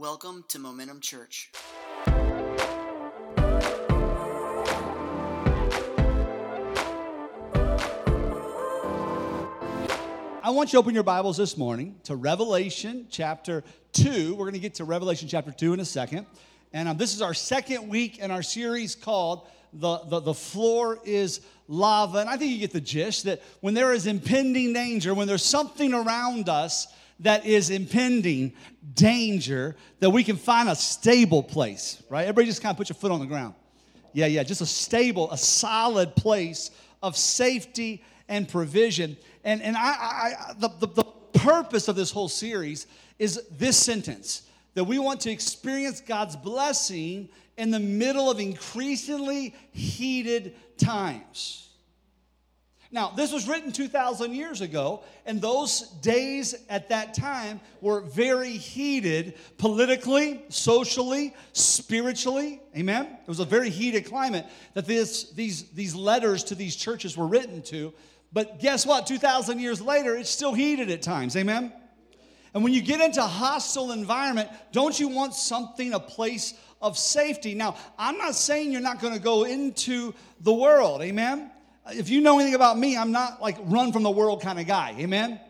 Welcome to Momentum Church. I want you to open your Bibles this morning to Revelation chapter 2. We're going to get to Revelation chapter 2 in a second. And um, this is our second week in our series called the, the, the Floor is Lava. And I think you get the gist that when there is impending danger, when there's something around us that is impending danger, that we can find a stable place, right? Everybody just kind of put your foot on the ground. Yeah, yeah, just a stable, a solid place of safety and provision. And, and I, I, the, the, the purpose of this whole series is this sentence that we want to experience God's blessing in the middle of increasingly heated times. Now, this was written 2,000 years ago, and those days at that time were very heated politically, socially, spiritually. Amen? It was a very heated climate that this, these, these letters to these churches were written to. But guess what? 2,000 years later, it's still heated at times. Amen? And when you get into hostile environment, don't you want something, a place of safety? Now, I'm not saying you're not going to go into the world. Amen? If you know anything about me, I'm not like run from the world kind of guy. Amen?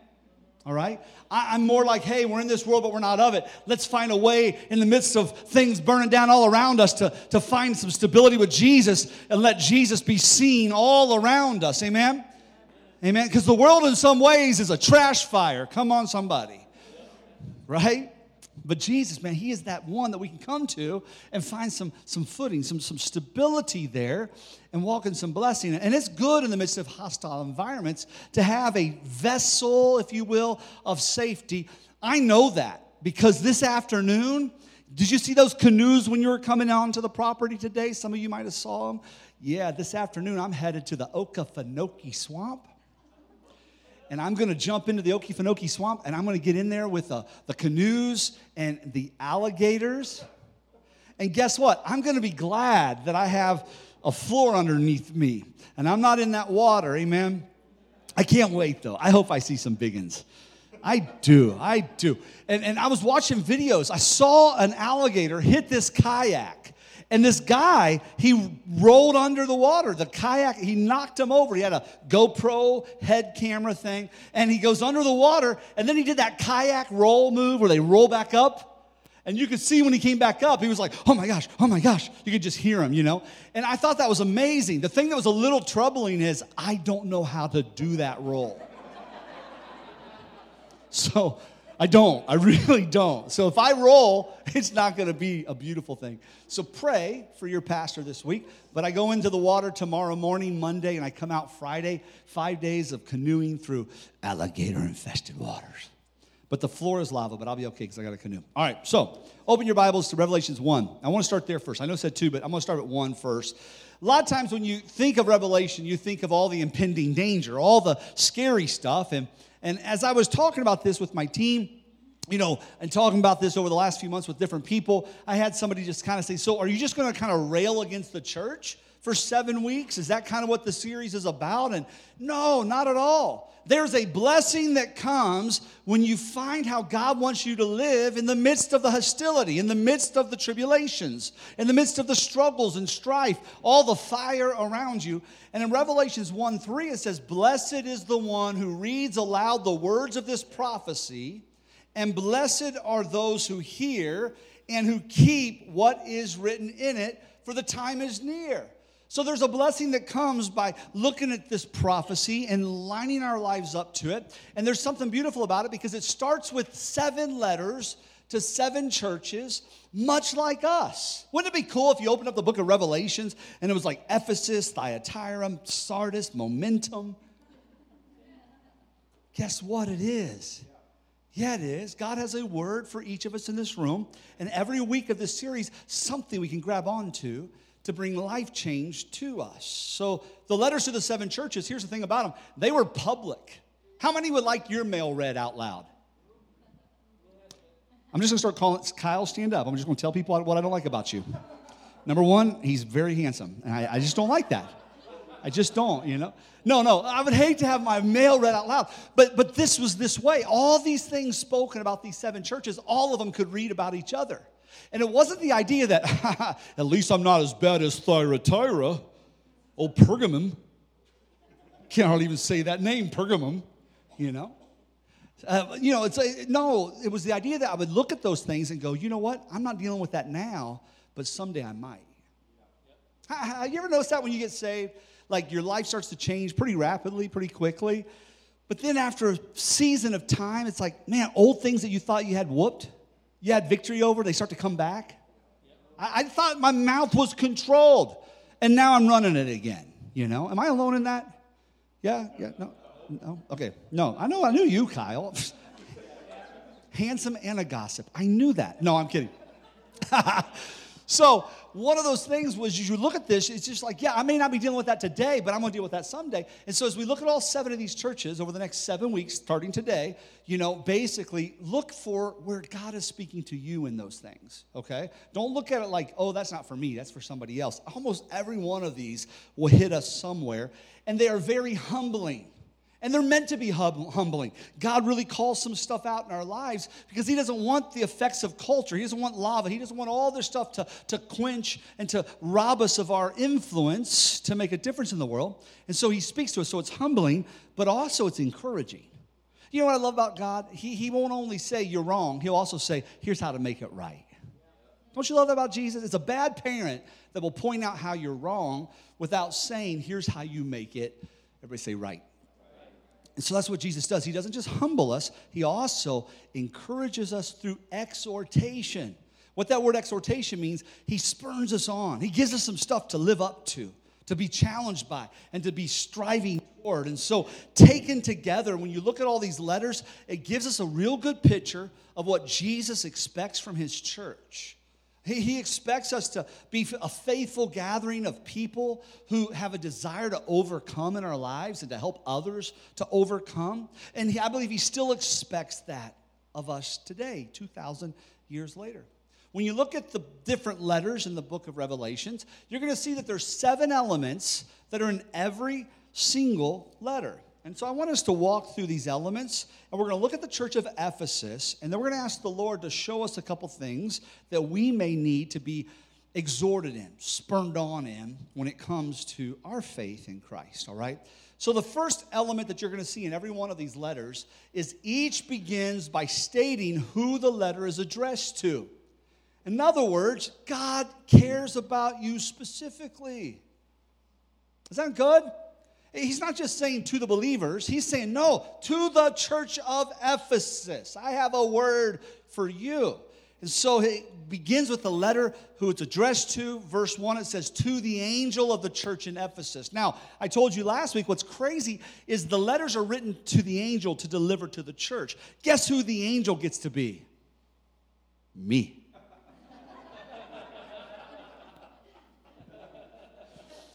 All right? I, am more like, hey, we're in this world, but we're not of it. Let's find a way in the midst of things burning down all around us to, to find some stability with Jesus and let Jesus be seen all around us. Amen? Amen? Because the world, in some ways, is a trash fire. Come on, somebody. Right? But Jesus, man, He is that one that we can come to and find some, some footing, some, some stability there, and walk in some blessing. And it's good in the midst of hostile environments to have a vessel, if you will, of safety. I know that because this afternoon, did you see those canoes when you were coming onto the property today? Some of you might have saw them. Yeah, this afternoon I'm headed to the Okefenokee Swamp and I'm going to jump into the Okefenokee Swamp and I'm going to get in there with the, the canoes and the alligators. And guess what? I'm going to be glad that I have a floor underneath me and I'm not in that water. Amen. I can't wait though. I hope I see some big ones. I do. I do. And, and I was watching videos. I saw an alligator hit this kayak and this guy, he rolled under the water. The kayak, he knocked him over. He had a GoPro head camera thing, and he goes under the water, and then he did that kayak roll move where they roll back up. And you could see when he came back up, he was like, oh my gosh, oh my gosh. You could just hear him, you know? And I thought that was amazing. The thing that was a little troubling is I don't know how to do that roll. so I don't. I really don't. So if I roll, it's not going to be a beautiful thing. So pray for your pastor this week. But I go into the water tomorrow morning, Monday, and I come out Friday. Five days of canoeing through alligator infested waters. But the floor is lava, but I'll be okay because I got a canoe. All right, so open your Bibles to Revelations 1. I want to start there first. I know I said two, but I'm going to start at 1 first. A lot of times when you think of Revelation, you think of all the impending danger, all the scary stuff. And and as I was talking about this with my team, you know, and talking about this over the last few months with different people, I had somebody just kind of say, So, are you just going to kind of rail against the church for seven weeks? Is that kind of what the series is about? And no, not at all. There's a blessing that comes when you find how God wants you to live in the midst of the hostility, in the midst of the tribulations, in the midst of the struggles and strife, all the fire around you. And in Revelations 1 3, it says, Blessed is the one who reads aloud the words of this prophecy, and blessed are those who hear and who keep what is written in it, for the time is near. So there's a blessing that comes by looking at this prophecy and lining our lives up to it. And there's something beautiful about it because it starts with seven letters to seven churches, much like us. Wouldn't it be cool if you opened up the book of Revelations and it was like Ephesus, Thyatira, Sardis, Momentum? Guess what it is? Yeah, it is. God has a word for each of us in this room. And every week of this series, something we can grab onto to bring life change to us. So, the letters to the seven churches, here's the thing about them they were public. How many would like your mail read out loud? I'm just gonna start calling Kyle, stand up. I'm just gonna tell people what I don't like about you. Number one, he's very handsome, and I, I just don't like that. I just don't, you know? No, no, I would hate to have my mail read out loud. But, but this was this way. All these things spoken about these seven churches, all of them could read about each other. And it wasn't the idea that, at least I'm not as bad as Thyatira, or Pergamum. Can't hardly even say that name, Pergamum, you know? Uh, you know, it's a, no, it was the idea that I would look at those things and go, you know what? I'm not dealing with that now, but someday I might. Have you ever noticed that when you get saved? Like your life starts to change pretty rapidly, pretty quickly. But then after a season of time, it's like, man, old things that you thought you had whooped, you had victory over, they start to come back. I, I thought my mouth was controlled, and now I'm running it again. You know, am I alone in that? Yeah, yeah, no, no, okay, no. I know, I knew you, Kyle. Handsome and a gossip. I knew that. No, I'm kidding. so one of those things was you look at this, it's just like, yeah, I may not be dealing with that today, but I'm to deal with that someday. And so as we look at all seven of these churches over the next seven weeks, starting today, you know, basically look for where God is speaking to you in those things, okay? Don't look at it like, oh, that's not for me, that's for somebody else. Almost every one of these will hit us somewhere, and they are very humbling. And they're meant to be hum- humbling. God really calls some stuff out in our lives because He doesn't want the effects of culture. He doesn't want lava. He doesn't want all this stuff to, to quench and to rob us of our influence to make a difference in the world. And so He speaks to us. So it's humbling, but also it's encouraging. You know what I love about God? He, he won't only say you're wrong, He'll also say, here's how to make it right. Don't you love that about Jesus? It's a bad parent that will point out how you're wrong without saying, here's how you make it. Everybody say, right. And so that's what Jesus does. He doesn't just humble us, he also encourages us through exhortation. What that word exhortation means, he spurns us on. He gives us some stuff to live up to, to be challenged by, and to be striving toward. And so, taken together, when you look at all these letters, it gives us a real good picture of what Jesus expects from his church. He, he expects us to be a faithful gathering of people who have a desire to overcome in our lives and to help others to overcome. And he, I believe he still expects that of us today, 2,000 years later. When you look at the different letters in the book of Revelations, you're going to see that there's seven elements that are in every single letter. And so I want us to walk through these elements, and we're going to look at the church of Ephesus, and then we're going to ask the Lord to show us a couple things that we may need to be exhorted in, spurned on in when it comes to our faith in Christ, all right? So the first element that you're going to see in every one of these letters is each begins by stating who the letter is addressed to. In other words, God cares about you specifically. Is that good? He's not just saying to the believers, he's saying, no, to the church of Ephesus. I have a word for you. And so it begins with the letter who it's addressed to. Verse 1, it says, To the angel of the church in Ephesus. Now, I told you last week what's crazy is the letters are written to the angel to deliver to the church. Guess who the angel gets to be? Me.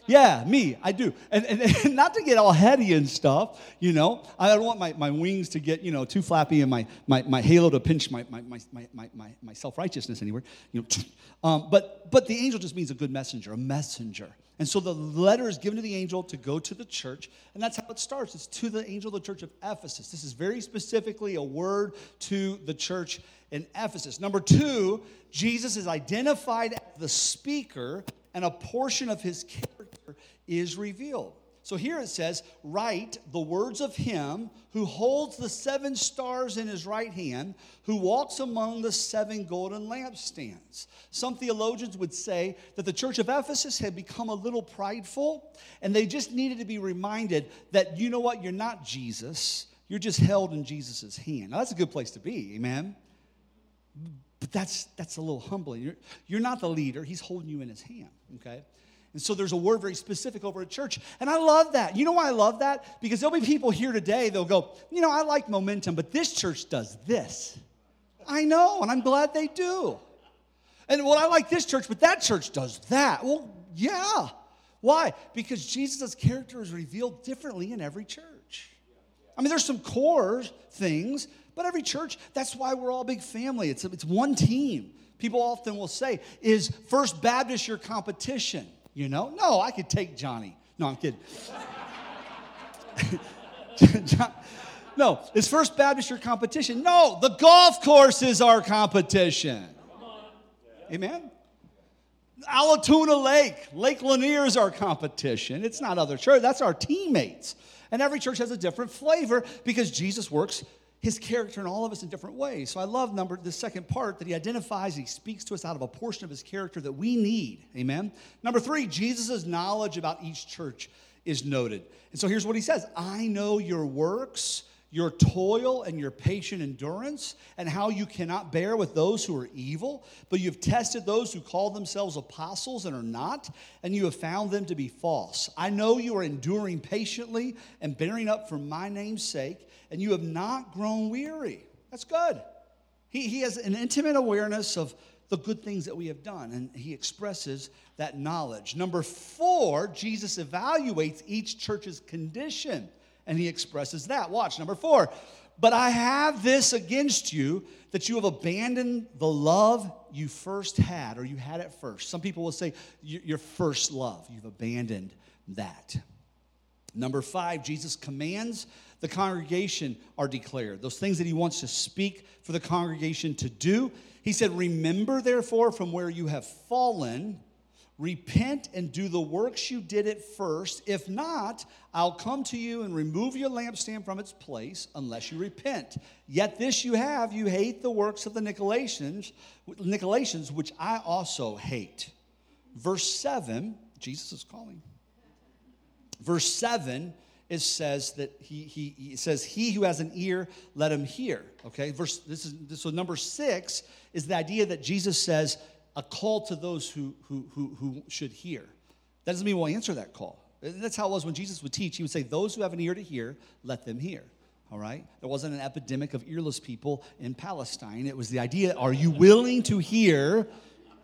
Yeah, me, I do. And, and, and, not to get all heady and stuff, you know. I don't want my, my wings to get, you know, too flappy and my, my, my halo to pinch my, my, my, my, my, my self-righteousness anywhere. You know, um, but, but the angel just means a good messenger, a messenger. And so the letter is given to the angel to go to the church, and that's how it starts. It's to the angel of the church of Ephesus. This is very specifically a word to the church in Ephesus. Number two, Jesus is identified as the speaker, and a portion of his character is revealed. So here it says, Write the words of him who holds the seven stars in his right hand, who walks among the seven golden lampstands. Some theologians would say that the church of Ephesus had become a little prideful, and they just needed to be reminded that, you know what, you're not Jesus, you're just held in Jesus' hand. Now, that's a good place to be, amen? But that's, that's a little humbling. You're, you're not the leader, he's holding you in his hand, okay? And so there's a word very specific over at church. And I love that. You know why I love that? Because there'll be people here today, they'll go, you know, I like momentum, but this church does this. I know, and I'm glad they do. And well, I like this church, but that church does that. Well, yeah. Why? Because Jesus' character is revealed differently in every church. I mean, there's some core things, but every church, that's why we're all big family. It's, it's one team. People often will say, Is First Baptist your competition? You know, no, I could take Johnny. No, I'm kidding. John, no, is First Baptist your competition? No, the golf course is our competition. Amen? Allatoona Lake, Lake Lanier is our competition. It's not other church, that's our teammates. And every church has a different flavor because Jesus works his character in all of us in different ways. So I love number the second part that he identifies, he speaks to us out of a portion of his character that we need. Amen. Number three, Jesus' knowledge about each church is noted. And so here's what he says I know your works your toil and your patient endurance, and how you cannot bear with those who are evil, but you've tested those who call themselves apostles and are not, and you have found them to be false. I know you are enduring patiently and bearing up for my name's sake, and you have not grown weary. That's good. He, he has an intimate awareness of the good things that we have done, and he expresses that knowledge. Number four, Jesus evaluates each church's condition and he expresses that. Watch, number four. But I have this against you that you have abandoned the love you first had, or you had at first. Some people will say your first love. You've abandoned that. Number five, Jesus commands the congregation are declared. Those things that he wants to speak for the congregation to do. He said, Remember, therefore, from where you have fallen Repent and do the works you did at first. If not, I'll come to you and remove your lampstand from its place unless you repent. Yet this you have you hate the works of the Nicolaitans, Nicolaitans which I also hate. Verse 7, Jesus is calling. Verse 7 it says that he, he, he says he who has an ear let him hear okay verse this is so number six is the idea that jesus says a call to those who, who, who, who should hear. That doesn't mean we'll answer that call. That's how it was when Jesus would teach. He would say, Those who have an ear to hear, let them hear. All right? There wasn't an epidemic of earless people in Palestine. It was the idea are you willing to hear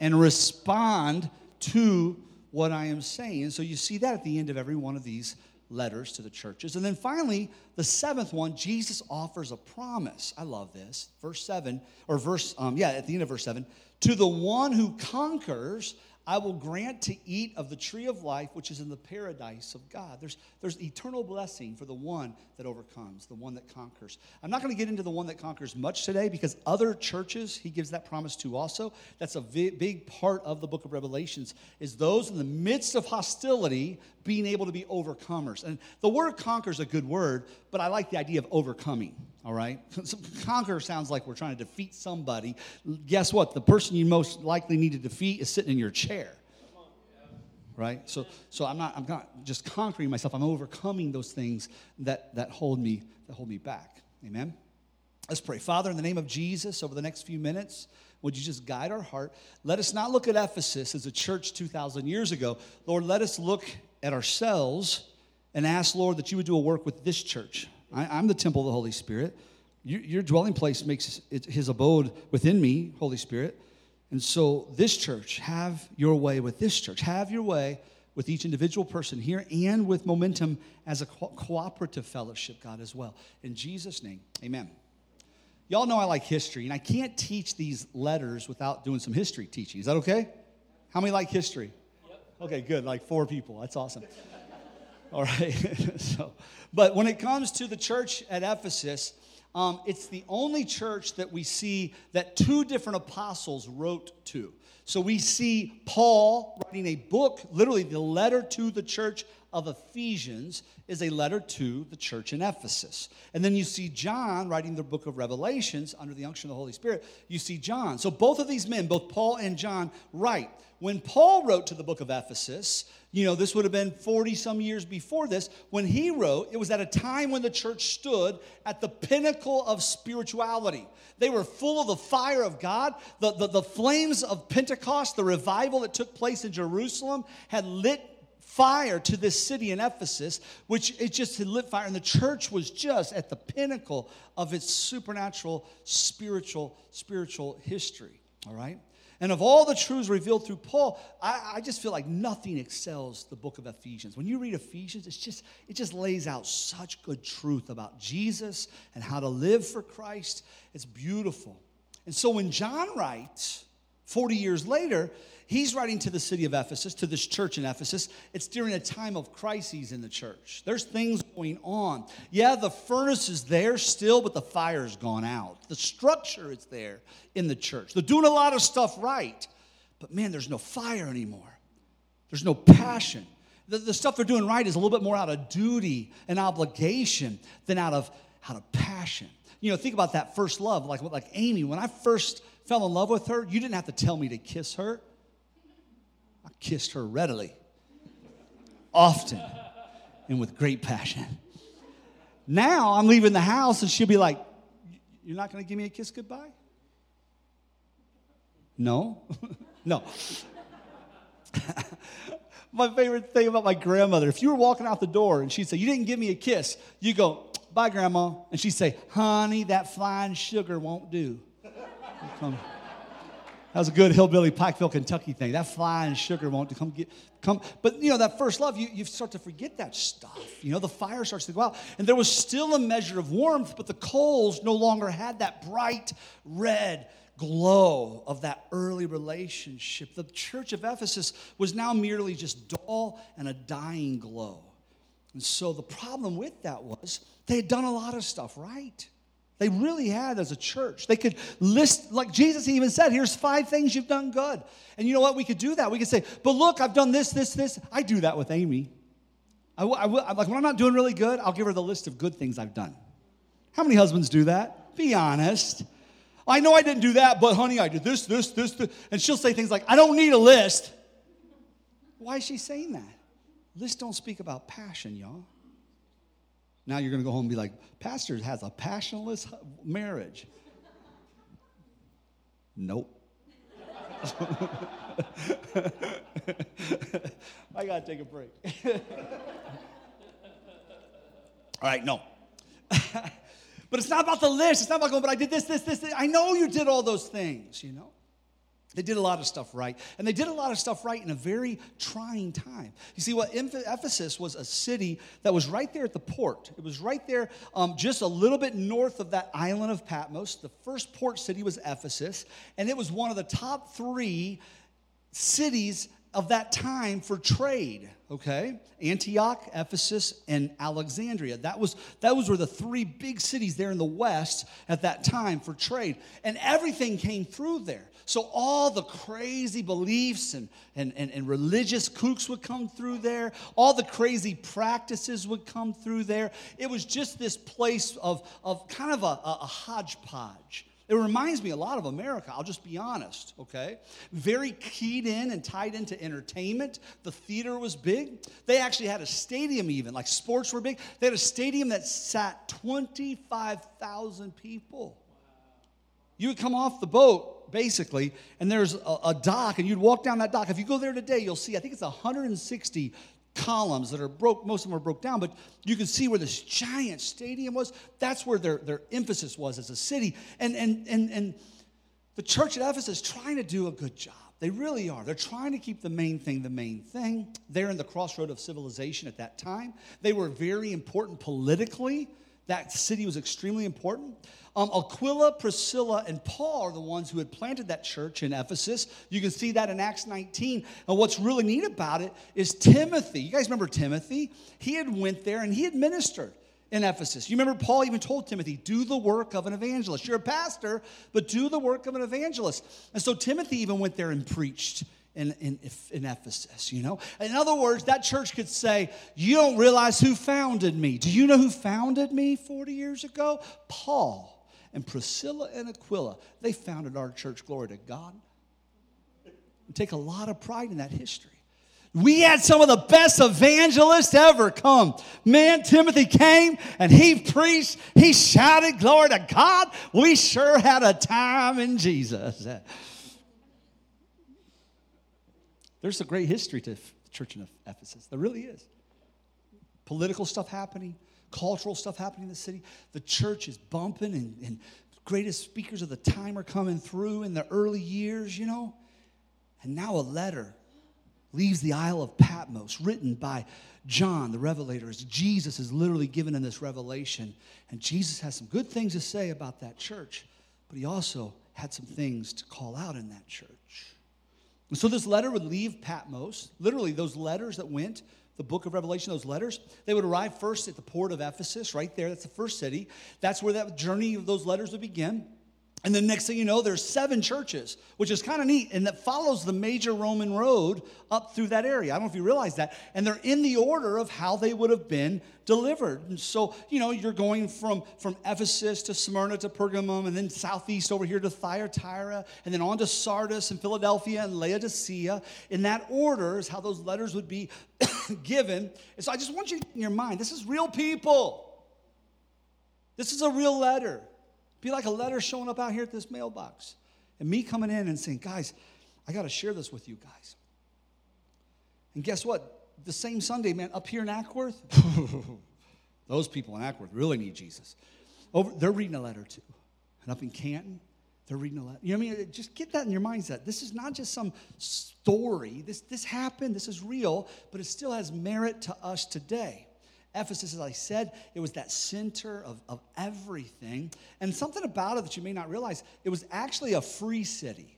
and respond to what I am saying? And so you see that at the end of every one of these letters to the churches. And then finally, the seventh one, Jesus offers a promise. I love this. Verse 7, or verse, um, yeah, at the end of verse 7 to the one who conquers, I will grant to eat of the tree of life, which is in the paradise of God. There's, there's eternal blessing for the one that overcomes, the one that conquers. I'm not going to get into the one that conquers much today because other churches, he gives that promise to also. That's a big part of the book of Revelations, is those in the midst of hostility being able to be overcomers. And the word conquer is a good word, but I like the idea of overcoming. All right? Conquer sounds like we're trying to defeat somebody. Guess what? The person you most likely need to defeat is sitting in your chair. Right? So, so I'm not I'm not just conquering myself. I'm overcoming those things that, that hold me that hold me back. Amen. Let's pray. Father, in the name of Jesus, over the next few minutes, would you just guide our heart? Let us not look at Ephesus as a church 2,000 years ago. Lord, let us look at ourselves and ask, Lord, that you would do a work with this church. I, am the temple of the Holy Spirit. You, your dwelling place makes his abode within me, Holy Spirit. And so, this church, have your way with this church. Have your way with each individual person here and with momentum as a co- cooperative fellowship, God, as well. In Jesus' name, amen. Y'all know I like history, and I can't teach these letters without doing some history teaching. Is that okay? How many like history? Okay, good. Like four people. That's awesome. All right. so, but when it comes to the church at Ephesus, um, it's the only church that we see that two different apostles wrote to. So we see Paul writing a book, literally the letter to the church of Ephesians is a letter to the church in Ephesus. And then you see John writing the book of Revelations under the unction of the Holy Spirit. You see John. So both of these men, both Paul and John, write. When Paul wrote to the book of Ephesus, you know, this would have been 40 some years before this. When he wrote, it was at a time when the church stood at the pinnacle of spirituality. They were full of the fire of God. The, the, the flames of Pentecost, the revival that took place in Jerusalem, had lit fire to this city in Ephesus, which it just had lit fire, and the church was just at the pinnacle of its supernatural, spiritual, spiritual history. All right? And of all the truths revealed through Paul, I, I, just feel like nothing excels the book of Ephesians. When you read Ephesians, it's just, it just lays out such good truth about Jesus and how to live for Christ. It's beautiful. And so when John writes, 40 years later, he's writing to the city of Ephesus, to this church in Ephesus. It's during a time of crises in the church. There's things going on. Yeah, the furnace is there still, but the fire's gone out. The structure is there in the church. They're doing a lot of stuff right, but man, there's no fire anymore. There's no passion. The, the stuff they're doing right is a little bit more out of duty and obligation than out of, out of passion. You know, think about that first love, like, like Amy. When I first fell in love with her, you didn't have to tell me to kiss her. Kissed her readily, often, and with great passion. Now I'm leaving the house and she'll be like, You're not going to give me a kiss goodbye? No? no. my favorite thing about my grandmother, if you were walking out the door and she'd say, You didn't give me a kiss, you go, Bye, Grandma. And she'd say, Honey, that flying sugar won't do. That was a good hillbilly Pikeville, Kentucky thing. That flying sugar won't come get come. But you know, that first love, you, you start to forget that stuff. You know, the fire starts to go out. And there was still a measure of warmth, but the coals no longer had that bright red glow of that early relationship. The church of Ephesus was now merely just dull and a dying glow. And so the problem with that was they had done a lot of stuff right. They really had as a church. They could list, like Jesus even said, here's five things you've done good. And you know what? We could do that. We could say, but look, I've done this, this, this. I do that with Amy. I, I, I, like when I'm not doing really good, I'll give her the list of good things I've done. How many husbands do that? Be honest. I know I didn't do that, but honey, I did this, this, this, this. And she'll say things like, I don't need a list. Why is she saying that? Lists don't speak about passion, y'all. Now you're going to go home and be like, Pastor has a passionless marriage. Nope. I got to take a break. All right, no. but it's not about the list. It's not about going, but I did this, this, this, this. I know you did all those things, you know. They did a lot of stuff right. And they did a lot of stuff right in a very trying time. You see, what Ephesus was a city that was right there at the port. It was right there, um, just a little bit north of that island of Patmos. The first port city was Ephesus, and it was one of the top three cities of that time for trade okay antioch ephesus and alexandria that was that was were the three big cities there in the west at that time for trade and everything came through there so all the crazy beliefs and, and, and, and, religious kooks would come through there. All the crazy practices would come through there. It was just this place of, of kind of a, a, a hodgepodge. It reminds me a lot of America, I'll just be honest, okay? Very keyed in and tied into entertainment. The theater was big. They actually had a stadium, even, like sports were big. They had a stadium that sat 25,000 people. You would come off the boat basically, and there's a, a, dock, and you'd walk down that dock. If you go there today, you'll see, I think it's 160 columns that are broke, most of them are broke down, but you can see where this giant stadium was. That's where their, their emphasis was as a city. And, and, and, and the church at Ephesus is trying to do a good job. They really are. They're trying to keep the main thing the main thing. They're in the crossroad of civilization at that time. They were very important politically. That city was extremely important. Um, Aquila, Priscilla, and Paul are the ones who had planted that church in Ephesus. You can see that in Acts 19. And what's really neat about it is Timothy. You guys remember Timothy? He had went there and he had ministered in Ephesus. You remember Paul even told Timothy, do the work of an evangelist. You're a pastor, but do the work of an evangelist. And so Timothy even went there and preached in, in, in, Ephesus, you know? In other words, that church could say, You don't realize who founded me. Do you know who founded me 40 years ago? Paul and Priscilla and Aquila. They founded our church, glory to God. And take a lot of pride in that history. We had some of the best evangelists ever come. Man, Timothy came and he preached, he shouted, Glory to God. We sure had a time in Jesus. There's a great history to the church in Ephesus. There really is. Political stuff happening, cultural stuff happening in the city. The church is bumping, and, and greatest speakers of the time are coming through in the early years, you know. And now a letter leaves the Isle of Patmos, written by John, the revelator, Jesus is literally given in this revelation. And Jesus has some good things to say about that church, but he also had some things to call out in that church. So this letter would leave Patmos. Literally, those letters that went, the book of Revelation, those letters, they would arrive first at the port of Ephesus, right there. That's the first city. That's where that journey of those letters would begin. And the next thing you know, there's seven churches, which is kind of neat, and that follows the major Roman road up through that area. I don't know if you realize that. And they're in the order of how they would have been delivered. And so, you know, you're going from, from Ephesus to Smyrna to Pergamum, and then southeast over here to Thyatira, and then on to Sardis and Philadelphia and Laodicea. In that order is how those letters would be given. And so I just want you in your mind, this is real people. This is a real letter. Be like a letter showing up out here at this mailbox. And me coming in and saying, guys, I got to share this with you guys. And guess what? The same Sunday, man, up here in Acworth, those people in Acworth really need Jesus. Over, they're reading a letter too. And up in Canton, they're reading a letter. You know what I mean? Just get that in your mindset. This is not just some story. This, this happened, this is real, but it still has merit to us today. Ephesus, as I said, it was that center of, of everything. And something about it that you may not realize, it was actually a free city.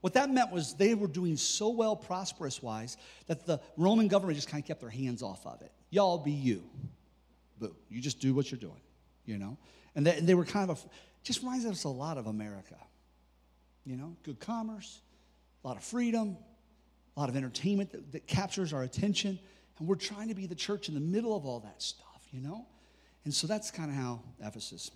What that meant was they were doing so well prosperous wise that the Roman government just kind of kept their hands off of it. Y'all be you. Boo. You just do what you're doing, you know? And they, and they were kind of, a, just reminds us a lot of America. You know, good commerce, a lot of freedom, a lot of entertainment that, that captures our attention. And we're trying to be the church in the middle of all that stuff, you know? And so that's kind of how Ephesus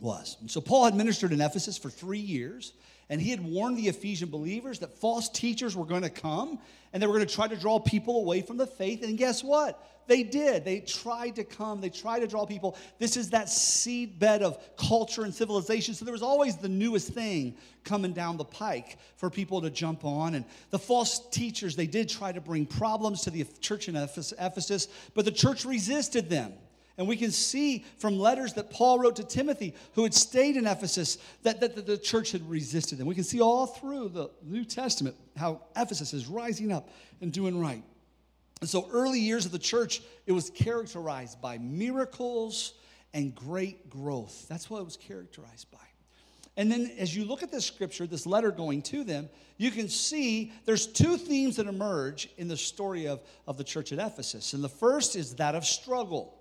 was. And so Paul had ministered in Ephesus for three years, and he had warned the Ephesian believers that false teachers were going to come and they were going to try to draw people away from the faith. And guess what? They did. They tried to come, they tried to draw people. This is that seedbed of culture and civilization. So there was always the newest thing coming down the pike for people to jump on. And the false teachers, they did try to bring problems to the church in Ephesus, but the church resisted them. And we can see from letters that Paul wrote to Timothy, who had stayed in Ephesus, that, that, that, the church had resisted them. We can see all through the New Testament how Ephesus is rising up and doing right. And so, early years of the church, it was characterized by miracles and great growth. That's what it was characterized by. And then, as you look at this scripture, this letter going to them, you can see there's two themes that emerge in the story of, of the church at Ephesus. And the first is that of struggle.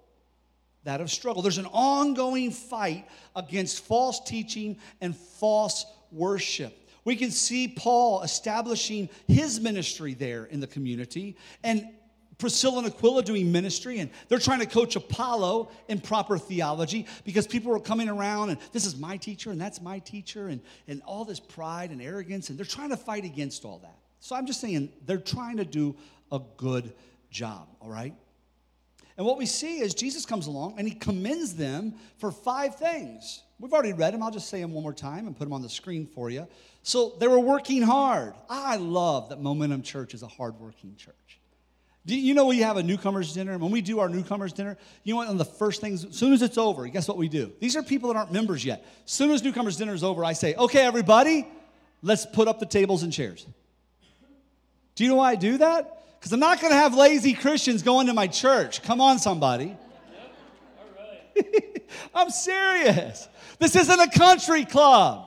That of struggle. There's an ongoing fight against false teaching and false worship. We can see Paul establishing his ministry there in the community and Priscilla and Aquila doing ministry, and they're trying to coach Apollo in proper theology because people are coming around and this is my teacher and that's my teacher, and, and all this pride and arrogance, and they're trying to fight against all that. So I'm just saying they're trying to do a good job, all right? And what we see is Jesus comes along and he commends them for five things. We've already read them. I'll just say them one more time and put them on the screen for you. So they were working hard. I love that Momentum Church is a hardworking church. Do you know we have a newcomers dinner? When we do our newcomers dinner, you know? One the first things, as soon as it's over, guess what we do? These are people that aren't members yet. As soon as newcomers dinner is over, I say, okay, everybody, let's put up the tables and chairs. Do you know why I do that? Because I'm not going to have lazy Christians going to my church. Come on, somebody. I'm serious. This isn't a country club.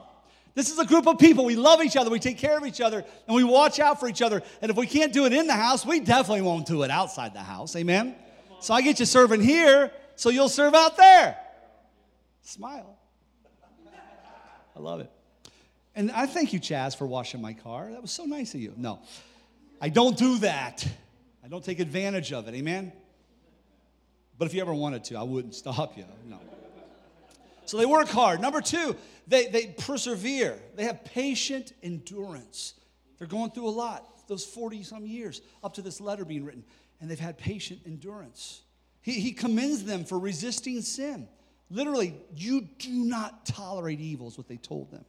This is a group of people. We love each other. We take care of each other and we watch out for each other. And if we can't do it in the house, we definitely won't do it outside the house. Amen? So I get you serving here, so you'll serve out there. Smile. I love it. And I thank you, Chaz, for washing my car. That was so nice of you. No, I don't do that. I don't take advantage of it. Amen? But if you ever wanted to, I wouldn't stop you. No. So they work hard. Number two, they, they persevere. They have patient endurance. They're going through a lot, those 40 some years up to this letter being written, and they've had patient endurance. He, he commends them for resisting sin. Literally, you do not tolerate evil, is what they told them,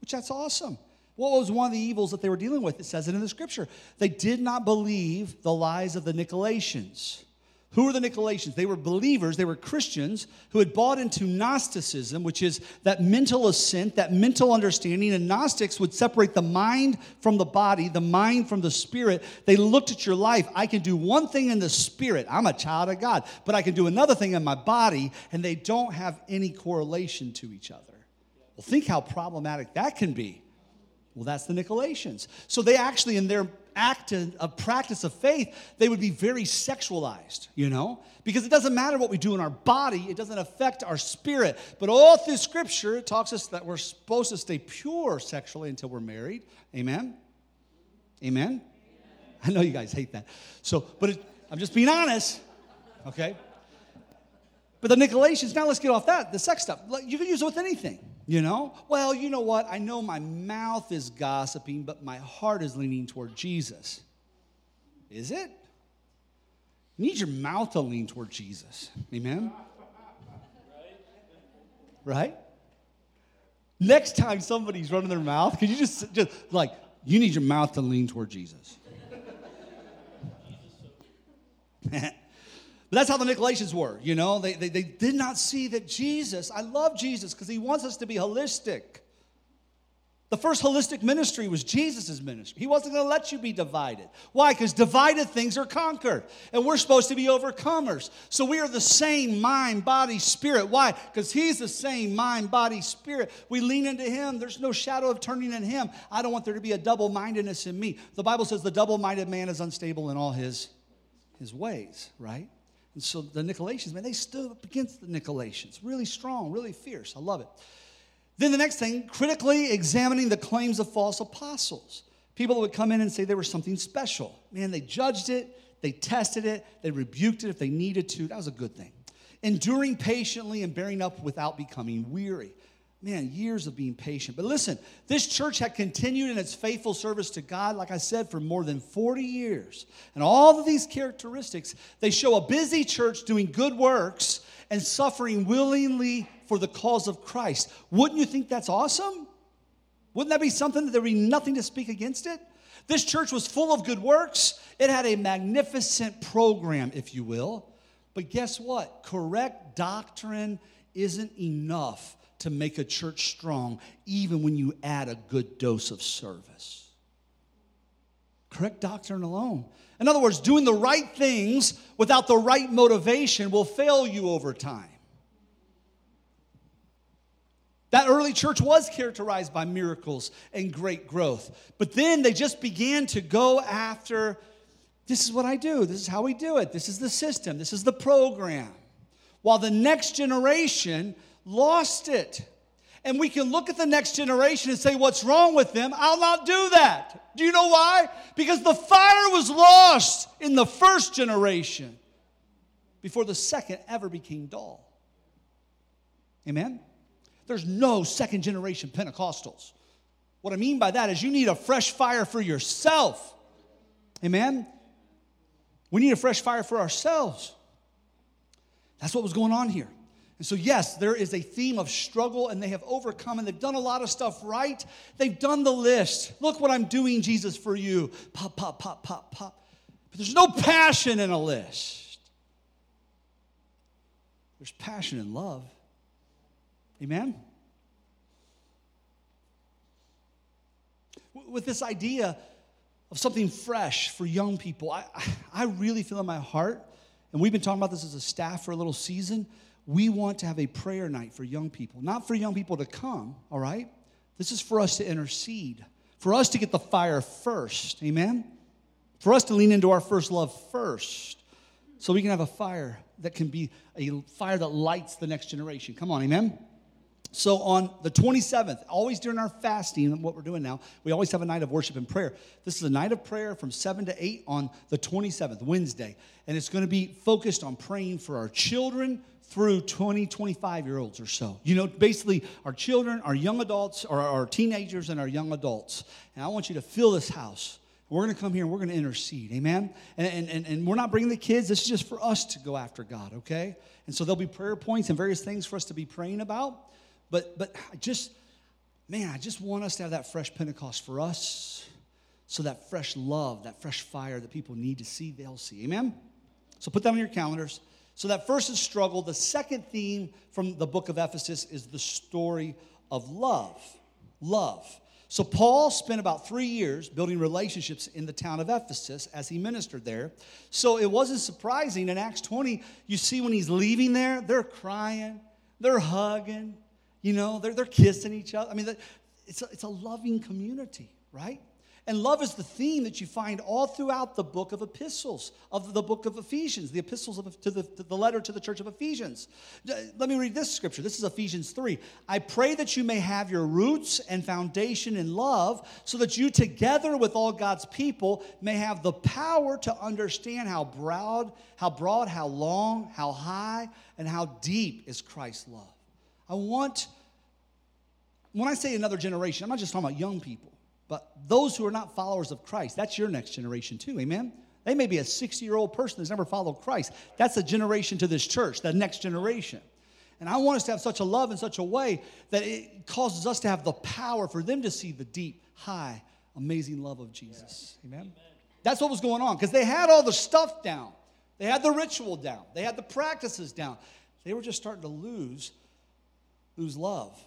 which that's awesome. What was one of the evils that they were dealing with? It says it in the scripture. They did not believe the lies of the Nicolaitans. Who were the Nicolaitans? They were believers, they were Christians who had bought into Gnosticism, which is that mental assent, that mental understanding. And Gnostics would separate the mind from the body, the mind from the spirit. They looked at your life. I can do one thing in the spirit, I'm a child of God, but I can do another thing in my body, and they don't have any correlation to each other. Well, think how problematic that can be. Well, that's the Nicolaitans. So they actually, in their act of practice of faith, they would be very sexualized, you know? Because it doesn't matter what we do in our body, it doesn't affect our spirit. But all through Scripture, it talks us that we're supposed to stay pure sexually until we're married. Amen? Amen? I know you guys hate that. So, but it, I'm just being honest, okay? But the Nicolaitans, now let's get off that, the sex stuff. You can use it with anything, you know? Well, you know what? I know my mouth is gossiping, but my heart is leaning toward Jesus. Is it? You need your mouth to lean toward Jesus. Amen? Right? Next time somebody's running their mouth, could you just, just like, you need your mouth to lean toward Jesus. But that's how the Nicolaitans were, you know? They, they, they did not see that Jesus, I love Jesus because he wants us to be holistic. The first holistic ministry was Jesus' ministry. He wasn't going to let you be divided. Why? Because divided things are conquered, and we're supposed to be overcomers. So we are the same mind, body, spirit. Why? Because He's the same mind, body, spirit. We lean into Him. There's no shadow of turning in Him. I don't want there to be a double mindedness in me. The Bible says the double minded man is unstable in all his, his ways, right? And so the Nicolaitans, man, they stood up against the Nicolaitans. Really strong, really fierce. I love it. Then the next thing, critically examining the claims of false apostles. People that would come in and say they were something special. Man, they judged it, they tested it, they rebuked it if they needed to. That was a good thing. Enduring patiently and bearing up without becoming weary man, years of being patient. But listen, this church had continued in its faithful service to God, like I said, for more than 40 years. And all of these characteristics, they show a busy church doing good works and suffering willingly for the cause of Christ. Wouldn't you think that's awesome? Wouldn't that be something that there would be nothing to speak against it? This church was full of good works. It had a magnificent program, if you will. But guess what? Correct doctrine isn't enough to make a church strong, even when you add a good dose of service. Correct doctrine alone. In other words, doing the right things without the right motivation will fail you over time. That early church was characterized by miracles and great growth. But then they just began to go after this is what I do, this is how we do it, this is the system, this is the program. While the next generation lost it. And we can look at the next generation and say, What's wrong with them? I'll not do that. Do you know why? Because the fire was lost in the first generation before the second ever became dull. Amen? There's no second generation Pentecostals. What I mean by that is you need a fresh fire for yourself. Amen? We need a fresh fire for ourselves. That's what was going on here. And so, yes, there is a theme of struggle, and they have overcome, and they've done a lot of stuff right. They've done the list. Look what I'm doing, Jesus, for you. Pop, pop, pop, pop, pop. But there's no passion in a list. There's passion in love. Amen? With this idea of something fresh for young people, I, I really feel in my heart, and we've been talking about this as a staff for a little season we want to have a prayer night for young people, not for young people to come, all right? This is for us to intercede, for us to get the fire first, amen? For us to lean into our first love first, so we can have a fire that can be a fire that lights the next generation. Come on, amen? So on the 27th, always during our fasting, what we're doing now, we always have a night of worship and prayer. This is a night of prayer from 7 to 8 on the 27th, Wednesday. And it's going to be focused on praying for our children, through 20, 25 year olds or so. You know, basically our children, our young adults, or our teenagers and our young adults. And I want you to fill this house. We're going to come here and we're going to intercede. Amen? And, and, and we're not bringing the kids. This is just for us to go after God, okay? And so there'll be prayer points and various things for us to be praying about. But, but I just, man, I just want us to have that fresh Pentecost for us. So that fresh love, that fresh fire that people need to see, they'll see. Amen? So put that on your calendars. So that first is struggle. The second theme from the book of Ephesus is the story of love. Love. So Paul spent about three years building relationships in the town of Ephesus as he ministered there. So it wasn't surprising in Acts 20, you see when he's leaving there, they're crying, they're hugging, you know, they're, they're kissing each other. I mean, it's a, it's a loving community, right? And love is the theme that you find all throughout the book of epistles, of the book of Ephesians, the epistles of, to, the, to the letter to the church of Ephesians. Uh, let me read this scripture. This is Ephesians 3. I pray that you may have your roots and foundation in love, so that you, together with all God's people, may have the power to understand how broad, how broad, how long, how high, and how deep is Christ's love. I want, when I say another generation, I'm not just talking about young people. But those who are not followers of Christ, that's your next generation too, amen? They may be a 60 year old person that's never followed Christ. That's a generation to this church, the next generation. And I want us to have such a love in such a way that it causes us to have the power for them to see the deep, high, amazing love of Jesus. Amen? Amen. That's what was going on because they had all the stuff down. They had the ritual down. They had the practices down. They were just starting to lose lose love.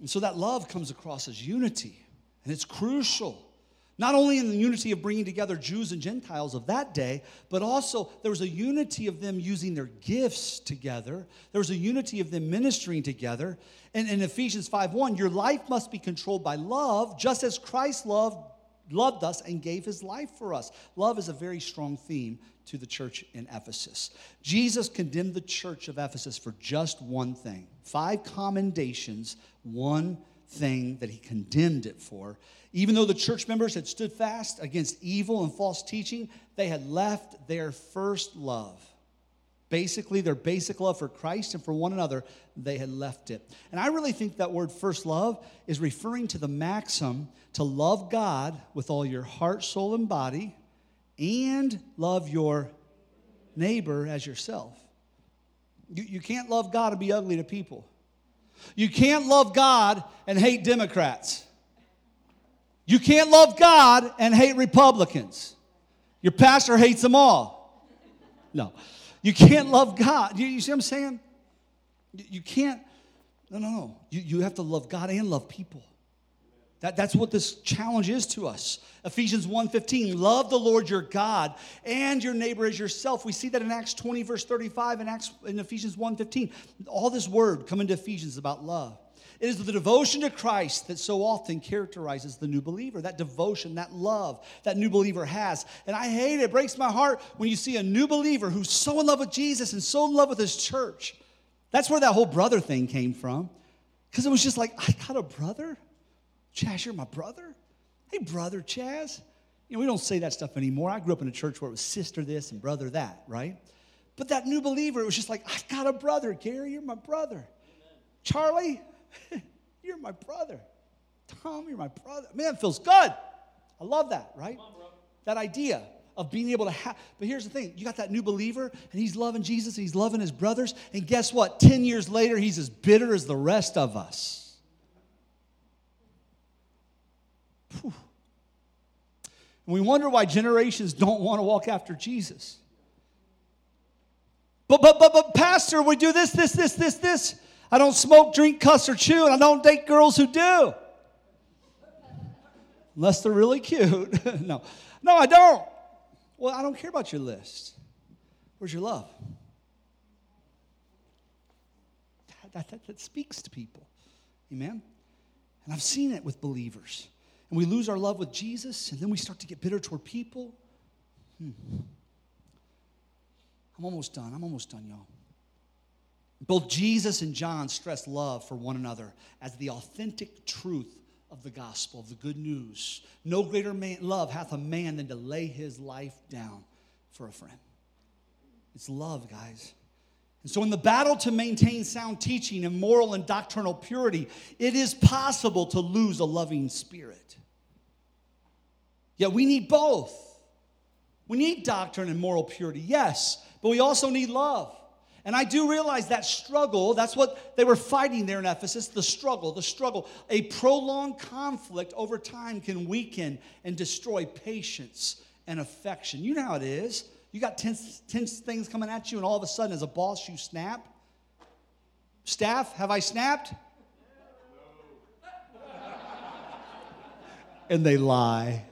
And so that love comes across as unity. And it's crucial. Not only in the unity of bringing together Jews and Gentiles of that day, but also there was a unity of them using their gifts together. There was a unity of them ministering together. And in Ephesians 5:1, your life must be controlled by love, just as Christ loved, loved us and gave his life for us. Love is a very strong theme to the church in Ephesus. Jesus condemned the church of Ephesus for just one thing. Five commendations, one thing that he condemned it for. Even though the church members had stood fast against evil and false teaching, they had left their first love. Basically, their basic love for Christ and for one another, they had left it. And I really think that word first love is referring to the maxim to love God with all your heart, soul, and body, and love your neighbor as yourself. You, you can't love God and be ugly to people. You can't love God and hate Democrats. You can't love God and hate Republicans. Your pastor hates them all. No. You can't love God. You, you see what I'm saying? You can't. No, no, no. You, you have to love God and love people. That, that's what this challenge is to us. Ephesians 1:15, love the Lord your God and your neighbor as yourself. We see that in Acts 20, verse 35, and Acts in Ephesians 1:15. All this word coming to Ephesians about love. It is the devotion to Christ that so often characterizes the new believer. That devotion, that love that new believer has. And I hate it. It breaks my heart when you see a new believer who's so in love with Jesus and so in love with his church. That's where that whole brother thing came from. Because it was just like, I got a brother? Chaz, you're my brother? Hey, brother Chaz. You know, we don't say that stuff anymore. I grew up in a church where it was sister this and brother that, right? But that new believer, it was just like, I've got a brother. Gary, you're my brother. Amen. Charlie, you're my brother. Tom, you're my brother. Man, it feels good. I love that, right? On, that idea of being able to have. But here's the thing you got that new believer, and he's loving Jesus, and he's loving his brothers. And guess what? 10 years later, he's as bitter as the rest of us. And we wonder why generations don't want to walk after Jesus. But, but, but, but, Pastor, we do this, this, this, this, this. I don't smoke, drink, cuss, or chew, and I don't date girls who do. Unless they're really cute. no, no, I don't. Well, I don't care about your list. Where's your love? That, that, that, that speaks to people. Amen? And I've seen it with believers and we lose our love with Jesus, and then we start to get bitter toward people. Hmm. I'm almost done. I'm almost done, y'all. Both Jesus and John stress love for one another as the authentic truth of the gospel, of the good news. No greater man, love hath a man than to lay his life down for a friend. It's love, guys. And so, in the battle to maintain sound teaching and moral and doctrinal purity, it is possible to lose a loving spirit. Yet we need both. We need doctrine and moral purity, yes, but we also need love. And I do realize that struggle, that's what they were fighting there in Ephesus the struggle, the struggle. A prolonged conflict over time can weaken and destroy patience and affection. You know how it is. You got tense, tense things coming at you, and all of a sudden, as a boss, you snap. Staff, have I snapped? and they lie.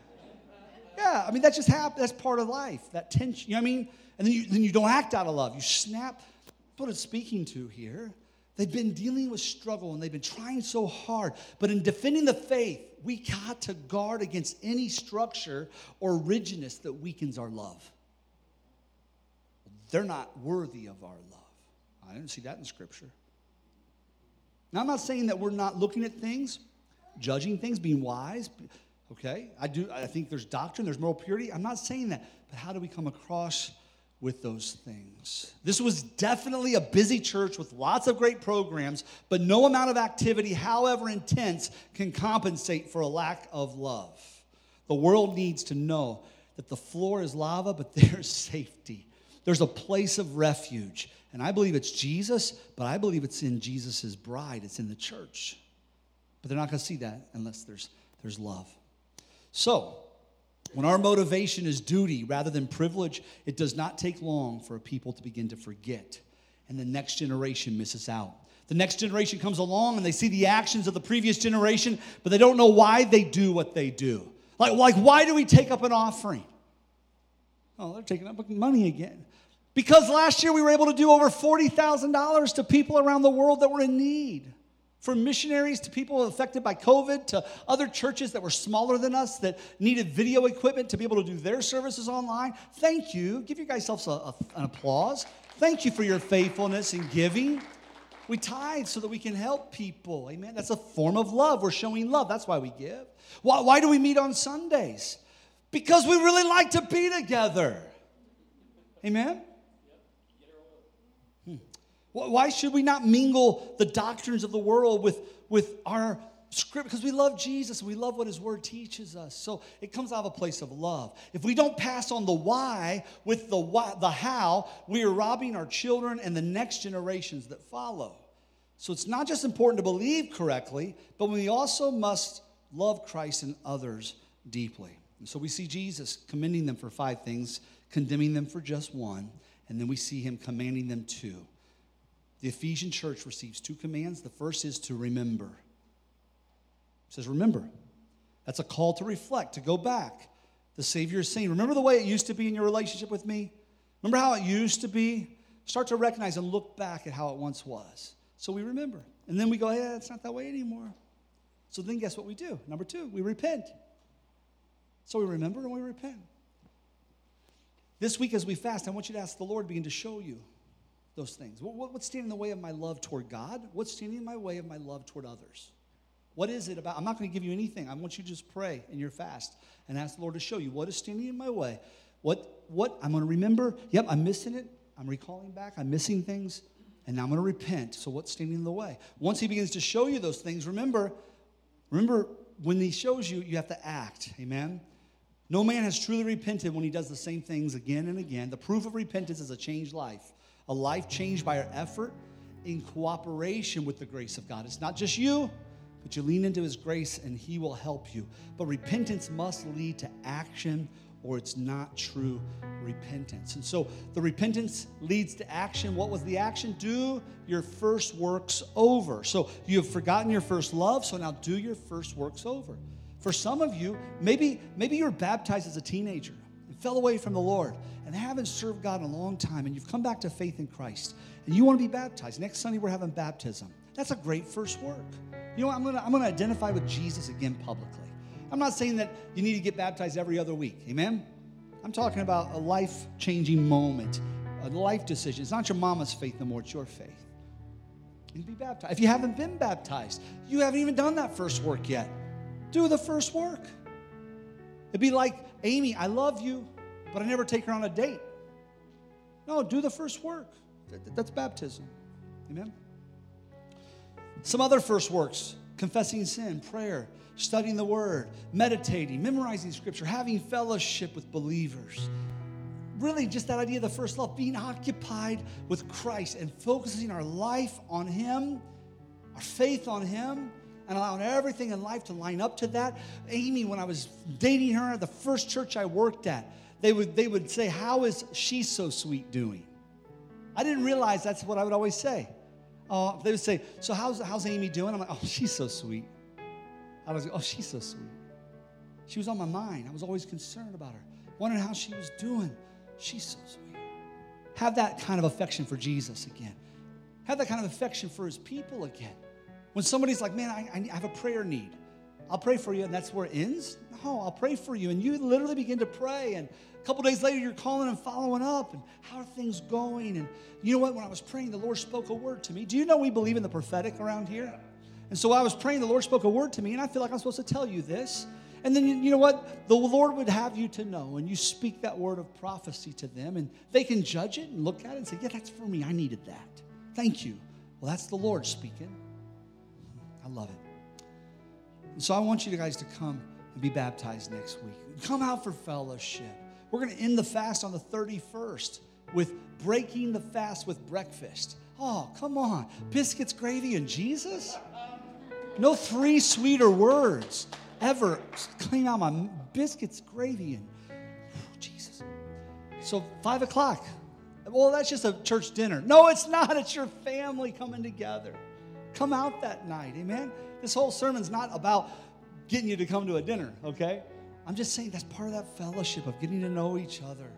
Yeah, I mean, that just happens. That's part of life, that tension. You know what I mean? And then you, then you don't act out of love. You snap. What it's speaking to here. They've been dealing with struggle and they've been trying so hard. But in defending the faith, we got to guard against any structure or rigidness that weakens our love. They're not worthy of our love. I didn't see that in Scripture. Now, I'm not saying that we're not looking at things, judging things, being wise. Okay, I do. I think there's doctrine, there's moral purity. I'm not saying that, but how do we come across with those things? This was definitely a busy church with lots of great programs, but no amount of activity, however intense, can compensate for a lack of love. The world needs to know that the floor is lava, but there's safety. There's a place of refuge. And I believe it's Jesus, but I believe it's in Jesus' bride, it's in the church. But they're not going to see that unless there's, there's love. So, when our motivation is duty rather than privilege, it does not take long for a people to begin to forget, and the next generation misses out. The next generation comes along and they see the actions of the previous generation, but they don't know why they do what they do. Like, like why do we take up an offering? Oh, they're taking up money again. Because last year we were able to do over $40,000 to people around the world that were in need. From missionaries to people affected by COVID to other churches that were smaller than us that needed video equipment to be able to do their services online. Thank you. Give you guys a, an applause. Thank you for your faithfulness in giving. We tithe so that we can help people. Amen. That's a form of love. We're showing love. That's why we give. Why, why do we meet on Sundays? Because we really like to be together. Amen. Hmm. Why should we not mingle the doctrines of the world with, with our script? Because we love Jesus we love what his word teaches us. So it comes out of a place of love. If we don't pass on the why with the why, the how, we are robbing our children and the next generations that follow. So it's not just important to believe correctly, but we also must love Christ and others deeply. And so we see Jesus commending them for five things, condemning them for just one, and then we see him commanding them two. The Ephesian church receives two commands. The first is to remember. It says, Remember. That's a call to reflect, to go back. The Savior is saying, Remember the way it used to be in your relationship with me? Remember how it used to be? Start to recognize and look back at how it once was. So we remember. And then we go, Yeah, it's not that way anymore. So then guess what we do? Number two, we repent. So we remember and we repent. This week, as we fast, I want you to ask the Lord begin to show you those things? what's standing in the way of my love toward God? What's standing in my way of my love toward others? What is it about? I'm not going to give you anything. I want you to just pray in your fast and ask the Lord to show you what is standing in my way. What, what I'm going to remember, yep, I'm missing it. I'm recalling back. I'm missing things. And now I'm going to repent. So what's standing in the way? Once he begins to show you those things, remember, remember when he shows you, you have to act. Amen? No man has truly repented when he does the same things again and again. The proof of repentance is a changed life a life changed by our effort in cooperation with the grace of God. It's not just you, but you lean into His grace and He will help you. But repentance must lead to action or it's not true repentance. And so the repentance leads to action. What was the action? Do your first works over. So you have forgotten your first love, so now do your first works over. For some of you, maybe maybe you were baptized as a teenager and fell away from the Lord and haven't served God in a long time and you've come back to faith in Christ and you want to be baptized. Next Sunday, we're having baptism. That's a great first work. You know? I'm going to I'm going to identify with Jesus again publicly. I'm not saying that you need to get baptized every other week. Amen? I'm talking about a life changing moment, a life decision. It's not your mama's faith no more, it's your faith. You be baptized. If you haven't been baptized, you haven't even done that first work yet. Do the first work. It'd be like, Amy, I love you but I never take her on a date. No, do the first work. That's baptism. Amen. Some other first works confessing sin, prayer, studying the word, meditating, memorizing scripture, having fellowship with believers. Really, just that idea of the first love, being occupied with Christ and focusing our life on Him, our faith on Him, and allowing everything in life to line up to that. Amy, when I was dating her at the first church I worked at, they would, they would say, How is she so sweet doing? I didn't realize that's what I would always say. Uh, they would say, So how's, how's Amy doing? I'm like, Oh, she's so sweet. I was, like, Oh, she's so sweet. She was on my mind. I was always concerned about her, wondering how she was doing. She's so sweet. Have that kind of affection for Jesus again. have that kind of affection for his people again. When somebody's like, man, I, I have a prayer need, I'll pray for you, and that's where it ends. No, I'll pray for you. And you literally begin to pray. And a couple days later, you're calling and following up. And how are things going? And you know what? When I was praying, the Lord spoke a word to me. Do you know we believe in the prophetic around here? And so I was praying, the Lord spoke a word to me, and I feel like I'm supposed to tell you this. And then, you know what? The Lord would have you to know, and you speak that word of prophecy to them, and they can judge it and look at it and say, Yeah, that's for me. I needed that. Thank you. Well, that's the Lord speaking. I love it. And so I want you guys to come and be baptized next week. Come out for fellowship. We're going to end the fast on the 31st with breaking the fast with breakfast. Oh, come on. Biscuits, gravy, and Jesus? No three sweeter words ever clean out my biscuits, gravy, and oh, Jesus. So, five o'clock. Well, that's just a church dinner. No, it's not. It's your family coming together. Come out that night. Amen. This whole sermon's not about getting you to come to a dinner, okay? I'm just saying that's part of that fellowship of getting to know each other.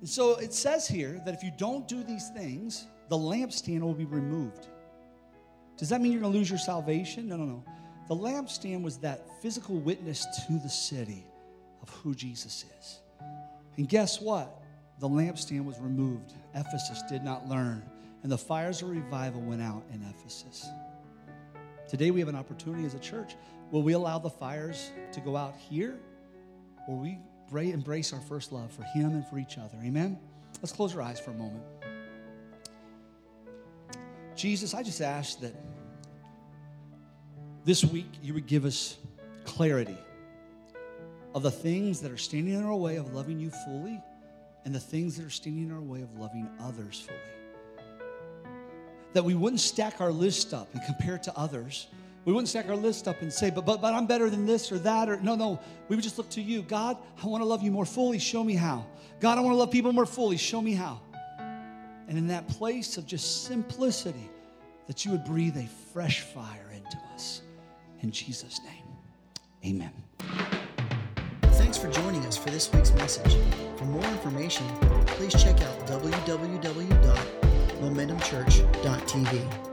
And so it says here that if you don't do these things, the lampstand will be removed. Does that mean you're going to lose your salvation? No, no, no. The lampstand was that physical witness to the city of who Jesus is. And guess what? The lampstand was removed. Ephesus did not learn. And the fires of revival went out in Ephesus. Today we have an opportunity as a church. Will we allow the fires to go out here? Or we embrace our first love for Him and for each other? Amen? Let's close our eyes for a moment. Jesus, I just ask that this week you would give us clarity of the things that are standing in our way of loving you fully and the things that are standing in our way of loving others fully. That we wouldn't stack our list up and compare it to others. We wouldn't stack our list up and say, but, but, but I'm better than this or that. Or no, no. We would just look to you. God, I want to love you more fully. Show me how. God, I want to love people more fully. Show me how. And in that place of just simplicity, that you would breathe a fresh fire into us. In Jesus' name, amen. Thanks for joining us for this week's message. For more information, please check out www.momentumchurch.tv.